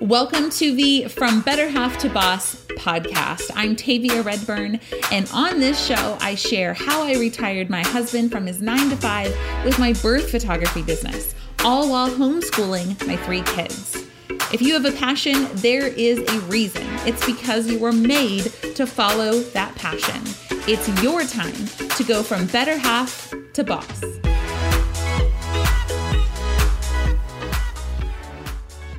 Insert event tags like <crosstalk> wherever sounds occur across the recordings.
Welcome to the From Better Half to Boss podcast. I'm Tavia Redburn, and on this show, I share how I retired my husband from his nine to five with my birth photography business, all while homeschooling my three kids. If you have a passion, there is a reason. It's because you were made to follow that passion. It's your time to go from better half to boss.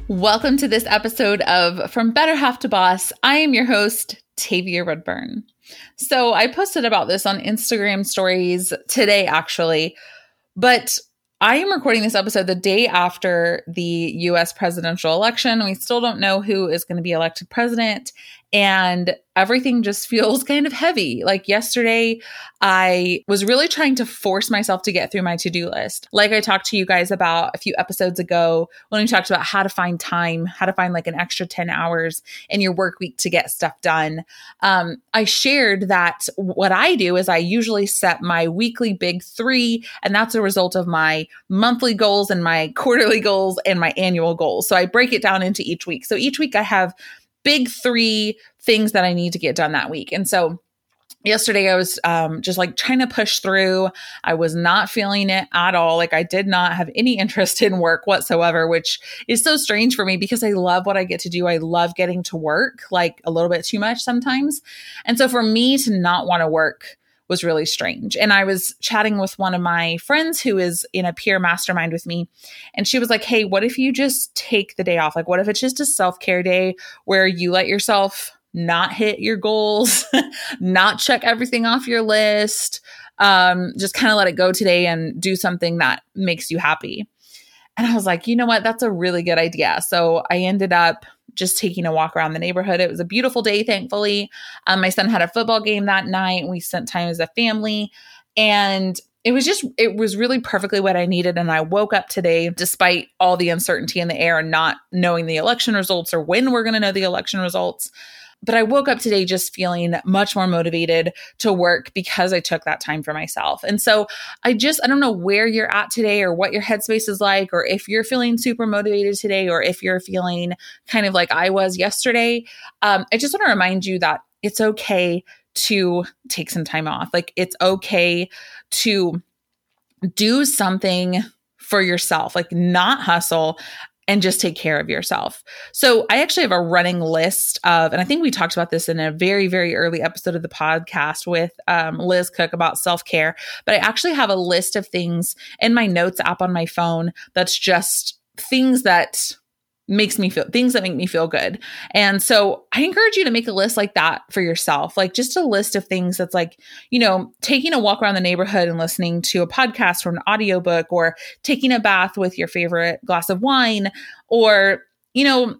Welcome to this episode of From Better Half to Boss. I am your host, Tavia Redburn. So I posted about this on Instagram stories today, actually, but I am recording this episode the day after the US presidential election. We still don't know who is going to be elected president and everything just feels kind of heavy. Like yesterday, I was really trying to force myself to get through my to do list. Like I talked to you guys about a few episodes ago when we talked about how to find time, how to find like an extra 10 hours in your work week to get stuff done. Um, I shared that what I do is I usually set my weekly big three, and that's a result of my monthly goals and my quarterly goals and my annual goals. So I break it down into each week. So each week I have big three things that I need to get done that week. And so yesterday I was um, just like trying to push through. I was not feeling it at all. Like I did not have any <laughs> interest in work whatsoever, which is so strange for me because I love what I get to do. I love getting to work like a little bit too much sometimes. And so for me to not want to work was really strange. And I was chatting with one of my friends who is in a peer mastermind with me. And she was like, Hey, what if you just take the day off? Like, what if it's just a self care day where you let yourself not hit your goals, <laughs> not check everything off your list, um, just kind of let it go today and do something that makes you happy. And I was like, you know what? That's a really good idea. So I ended up just taking a walk around the neighborhood. It was a beautiful day, thankfully. Um, my son had a football game that night. We spent time as a family. And it was just, it was really perfectly what I needed. And I woke up today, despite all the uncertainty in the air and not knowing the election results or when we're going to know the election results. But I woke up today just feeling much more motivated to work because I took that time for myself. And so I just, I don't know where you're at today or what your headspace is like, or if you're feeling super motivated today, or if you're feeling kind of like I was yesterday. Um, I just want to remind you that it's okay to take some time off. Like it's okay to do something for yourself, like not hustle and just take care of yourself. So I actually have a running list of, and I think we talked about this in a very, very early episode of the podcast with um, Liz Cook about self care. But I actually have a list of things in my notes app on my phone that's just things that makes me feel things that make me feel good. And so I encourage you to make a list like that for yourself, like just a list of things that's like, you know, taking a walk around the neighborhood and listening to a podcast or an audiobook or taking a bath with your favorite glass of wine or, you know,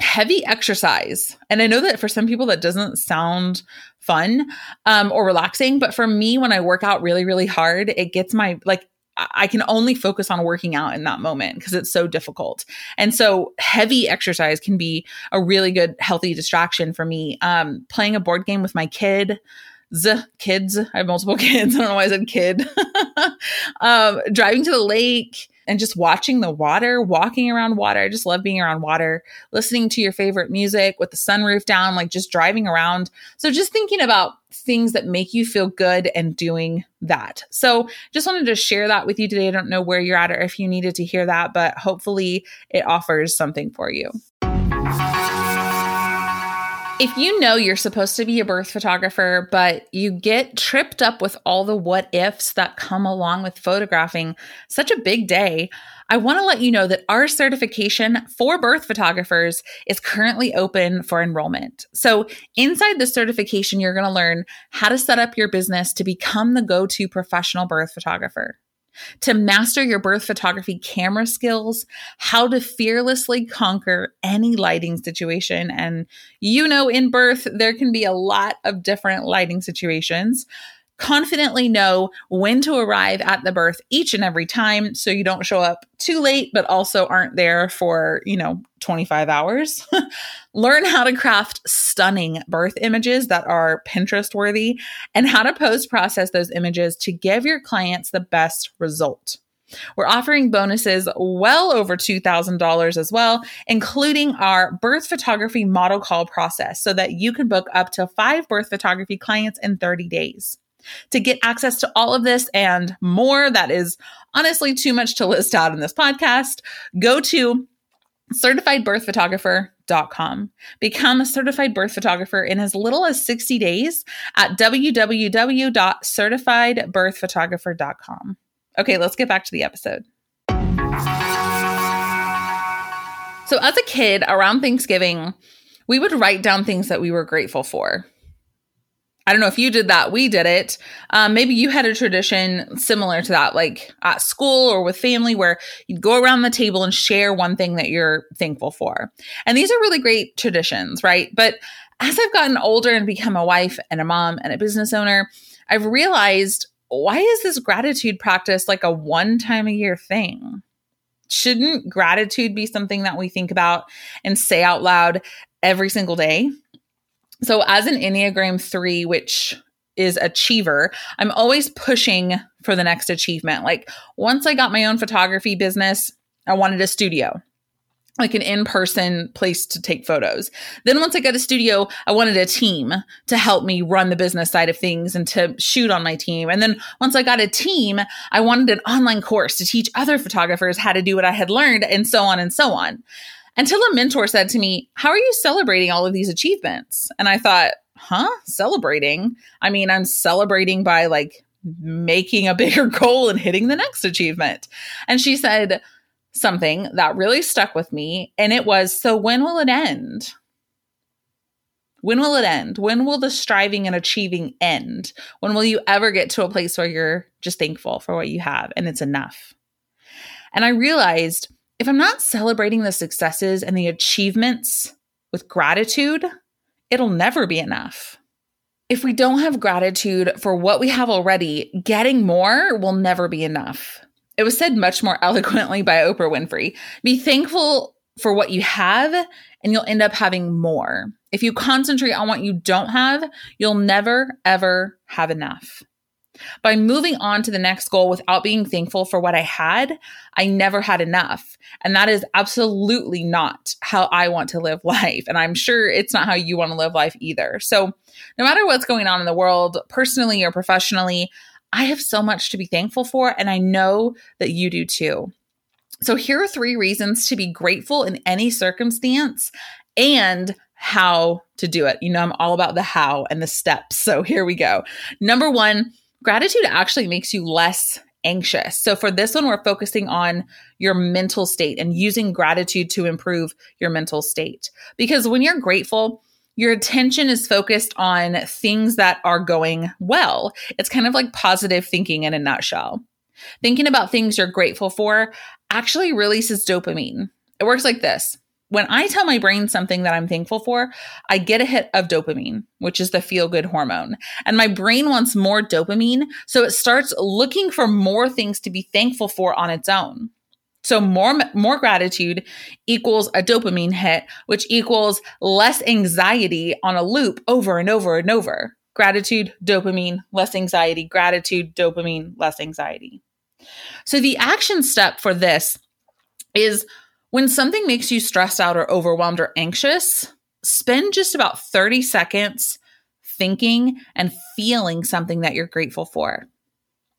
heavy exercise. And I know that for some people that doesn't sound fun um, or relaxing, but for me, when I work out really, really hard, it gets my like I can only focus on working out in that moment because it's so difficult. And so heavy exercise can be a really good healthy distraction for me. Um, playing a board game with my kid, kids. I have multiple <laughs> kids. I don't know why I said kid. <laughs> um, driving to the lake, and just watching the water, walking around water. I just love being around water, listening to your favorite music with the sunroof down, like just driving around. So just thinking about things that make you feel good and doing that. So just wanted to share that with you today. I don't know where you're at or if you needed to hear that, but hopefully it offers something for you. If you know you're supposed to be a birth photographer, but you get tripped up with all the what ifs that come along with photographing such a big day, I want to let you know that our certification for birth photographers is currently open for enrollment. So, inside the certification, you're going to learn how to set up your business to become the go to professional birth photographer to master your birth photography camera skills, how to fearlessly conquer any lighting situation. And you know, in birth, there can be a lot of different lighting situations confidently know when to arrive at the birth each and every time so you don't show up too late but also aren't there for, you know, 25 hours. <laughs> Learn how to craft stunning birth images that are Pinterest worthy and how to post process those images to give your clients the best result. We're offering bonuses well over $2,000 as well, including our birth photography model call process so that you can book up to five birth photography clients in 30 days. To get access to all of this and more, that is honestly too much to list out in this podcast, go to certifiedbirthphotographer.com. Become a certified birth photographer in as little as 60 days at www.certifiedbirthphotographer.com. Okay, let's get back to the episode. So, as a kid around Thanksgiving, we would write down things that we were grateful for. I don't know if you did that. We did it. Um, maybe you had a tradition similar to that, like at school or with family, where you'd go around the table and share one thing that you're thankful for. And these are really great traditions, right? But as I've gotten older and become a wife and a mom and a business owner, I've realized why is this gratitude practice like a one time a year thing? Shouldn't gratitude be something that we think about and say out loud every single day? So, as an Enneagram 3, which is achiever, I'm always pushing for the next achievement. Like, once I got my own photography business, I wanted a studio like an in-person place to take photos. Then once I got a studio, I wanted a team to help me run the business side of things and to shoot on my team. And then once I got a team, I wanted an online course to teach other photographers how to do what I had learned and so on and so on until a mentor said to me, How are you celebrating all of these achievements? And I thought, Huh? Celebrating? I mean, I'm celebrating by like making a bigger <laughs> goal and hitting the next achievement. And she said something that really stuck with me. And it was, So when will it end? When will it end? When will the striving and achieving end? When will you ever get to a place where you're just thankful for what you have and it's enough? And I realized if I'm not celebrating the successes and the achievements with gratitude, it'll never be enough. If we don't have gratitude for what we have already, getting more will never be enough. It was said much more <laughs> eloquently by Oprah Winfrey. Be thankful for what you have, and you'll end up having more. If you concentrate on what you don't have, you'll never, ever have enough. By moving on to the next goal without being thankful for what I had, I never had enough. And that is absolutely not how I want to live <laughs> life. And I'm sure it's not how you want to live life either. So, no matter what's going on in the world, personally or professionally, I have so much to be thankful for. And I know that you do too. So, here are three reasons to be grateful in any circumstance and how to do it. You know, I'm all about the how and the steps. So, here we go. Number one, gratitude actually makes you less anxious. So for this one, we're focusing on your mental state and using gratitude to improve your mental state. Because when you're grateful, your attention is focused on things that are going well. It's kind of like positive thinking in a nutshell. Thinking about things you're grateful for actually releases dopamine. It works like this when I tell my brain something that I'm thankful for, I get a hit of dopamine, which is the feel good hormone. And my brain wants more dopamine. So it starts looking for more things to be thankful for on its own. So more more gratitude equals a dopamine hit, which equals less anxiety on a loop over and over and over. Gratitude, dopamine, less anxiety, gratitude, dopamine, less anxiety. So the action step for this is when something makes you stressed out or overwhelmed or anxious, spend just about 30 seconds thinking and feeling something that you're grateful for.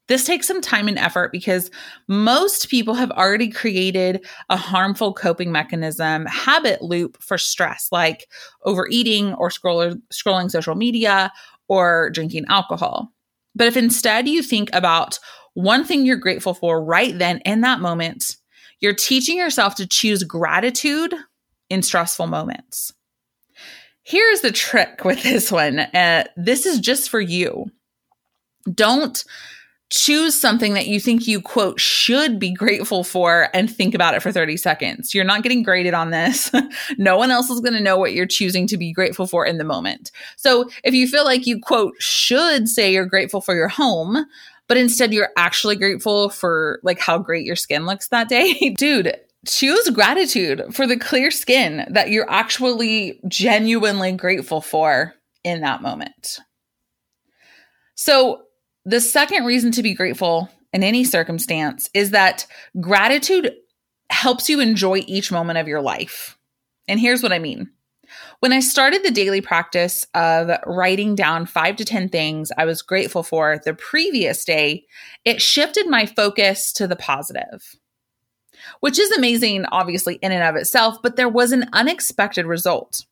This takes some time and effort because most people have already created a harmful coping mechanism, habit loop for stress, like overeating or scroll- scrolling social media or drinking alcohol. But if instead you think about one thing you're grateful for right then in that moment, you're teaching yourself to choose gratitude in stressful moments. Here's the trick with this one uh, this is just for you. Don't choose something that you think you quote should be grateful for and think about it for 30 seconds. You're not getting graded on this. <laughs> no one else is going to know what you're choosing to be grateful for in the moment. So if you feel like you quote should say you're grateful for your home, but instead you're actually grateful for like how great your skin looks that day, <laughs> dude, choose gratitude for the clear skin that you're actually genuinely grateful for in that moment. So, the second reason to be grateful in any circumstance is that gratitude helps you enjoy each moment of your life. And here's what I mean. When I started the daily practice of writing down five to 10 things I was grateful for the previous day, it shifted my focus to the positive, which is amazing, obviously, in and of itself, but there was an unexpected result.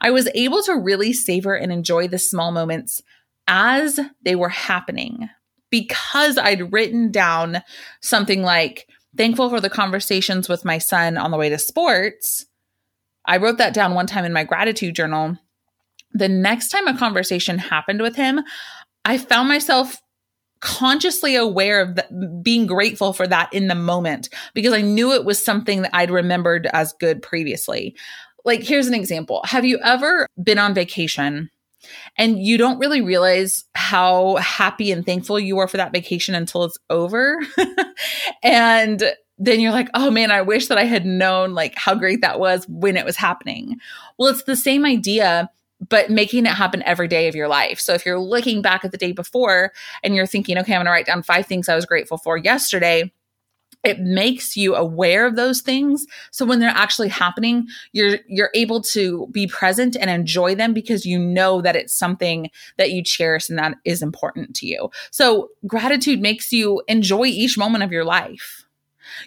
I was able to really savor and enjoy the small moments as they were happening because I'd written down something like, thankful for the conversations with my son on the way to sports. I wrote that down one time in my gratitude journal. The next time a conversation happened with him, I found myself consciously aware of the, being grateful for that in the moment because I knew it was something that I'd remembered as good previously. Like, here's an example Have you ever been on vacation? And you don't really realize how happy and thankful you are for that vacation until it's over. <laughs> and then you're like, oh man, I wish that I had known like how great that was when it was happening. Well, it's the same idea, but making it happen every day of your life. So if you're looking back at the day before and you're thinking, okay, I'm going to write down five things I was grateful for yesterday it makes you aware of those things so when they're actually happening you're you're able to be present and enjoy them because you know that it's something that you cherish and that is important to you so gratitude makes you enjoy each moment of your life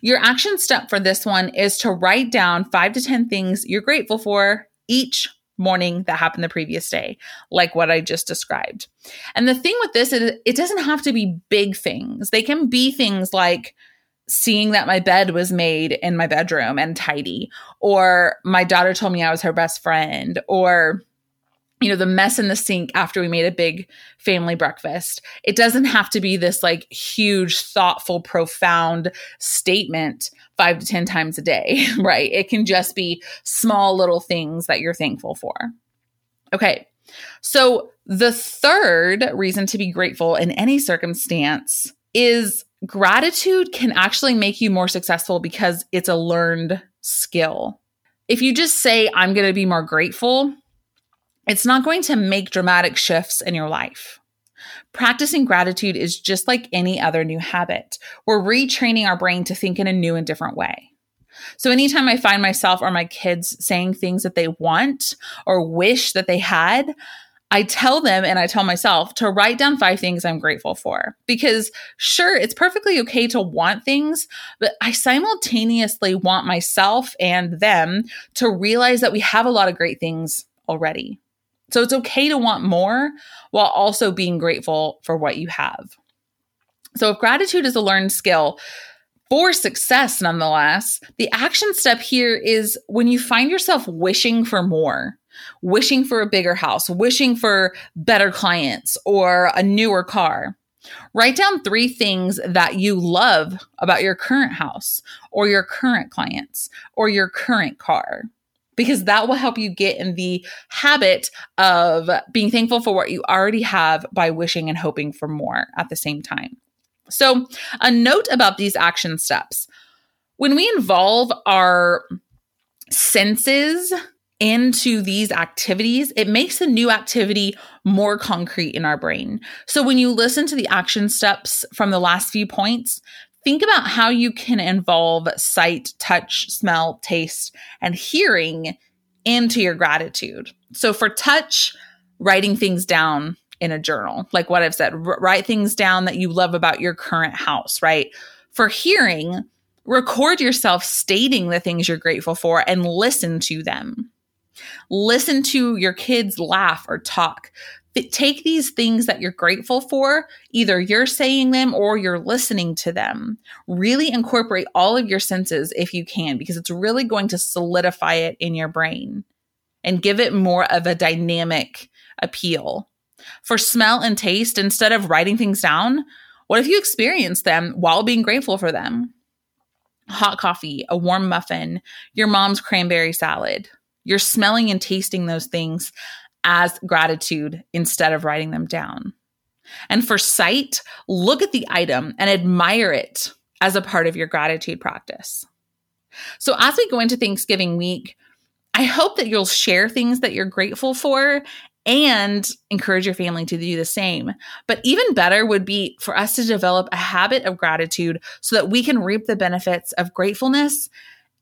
your action step for this one is to write down 5 to 10 things you're grateful for each morning that happened the previous day, like what I just described. And the thing with this is it doesn't have to be big things. They can be things like seeing that my bed was made in my bedroom and tidy, or my daughter told me I was her best friend, or you know, the mess in the sink after we made a big family breakfast. It doesn't have to be this like huge, thoughtful, profound statement five to 10 times a day, <laughs> right? It can just be small little things that you're thankful for. Okay. So the third reason to be grateful in any circumstance is gratitude can actually make you more successful because it's a learned skill. If you just say, I'm going to be more grateful, it's not going to make dramatic shifts in your life. Practicing gratitude is just like any other new habit. We're retraining our brain to think in a new and different way. So, anytime I find myself or my kids saying things that they want or wish that they had, I tell them and I tell myself to write down five things I'm grateful for. Because sure, it's perfectly okay to want things, but I simultaneously want myself and them to realize that we have a lot of great things already. So it's okay to want more while also being grateful for what you have. So if gratitude is a learned skill, for success, nonetheless, the action step here is when you find yourself wishing for more wishing for a bigger house, wishing for better clients or a newer car. Write down three things that you love about your current house or your current clients or your current car because that will help you get in the habit of being thankful for what you already have by wishing and hoping for more at the same time. So, a note about these action steps when we involve our senses into these activities, it makes the new activity more concrete in our brain. So when you listen to the action steps from the last few points, think about how you can involve sight, touch, smell, taste, and hearing into your gratitude. So for touch, writing things down in a journal, like what I've said, R- write things down that you love about your current house, right? For hearing, record yourself stating the things you're grateful for and listen to them. Listen to your kids laugh or talk. Take these things that you're grateful for, either you're saying them or you're listening to them. Really incorporate all of your senses if you can, because it's really going to solidify it in your brain and give it more of a dynamic appeal. For smell and taste, instead of writing things down, what if you experience them while being grateful for them? Hot coffee, a warm muffin, your mom's cranberry salad. You're smelling and tasting those things as gratitude instead of writing them down. And for sight, look at the item and admire it as a part of your gratitude practice. So, as we go into Thanksgiving week, I hope that you'll share things that you're grateful for and encourage your family to do the same. But even better would be for us to develop a habit of gratitude so that we can reap the benefits of gratefulness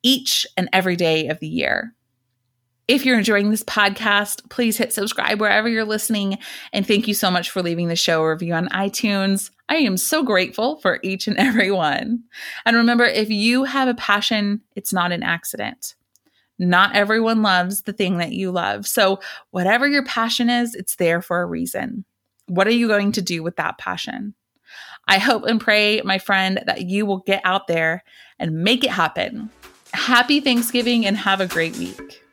each and every day of the year. If you're enjoying this podcast, please hit subscribe wherever you're listening. And thank you so much for leaving the show review on iTunes. I am so grateful for each and <laughs> every one. And remember, if you have a passion, it's not an accident. Not everyone loves the thing that you love. So, whatever your passion is, it's there for a reason. What are you going to do with that passion? I hope and pray, my friend, that you will get out there and make it happen. Happy Thanksgiving and have a great week.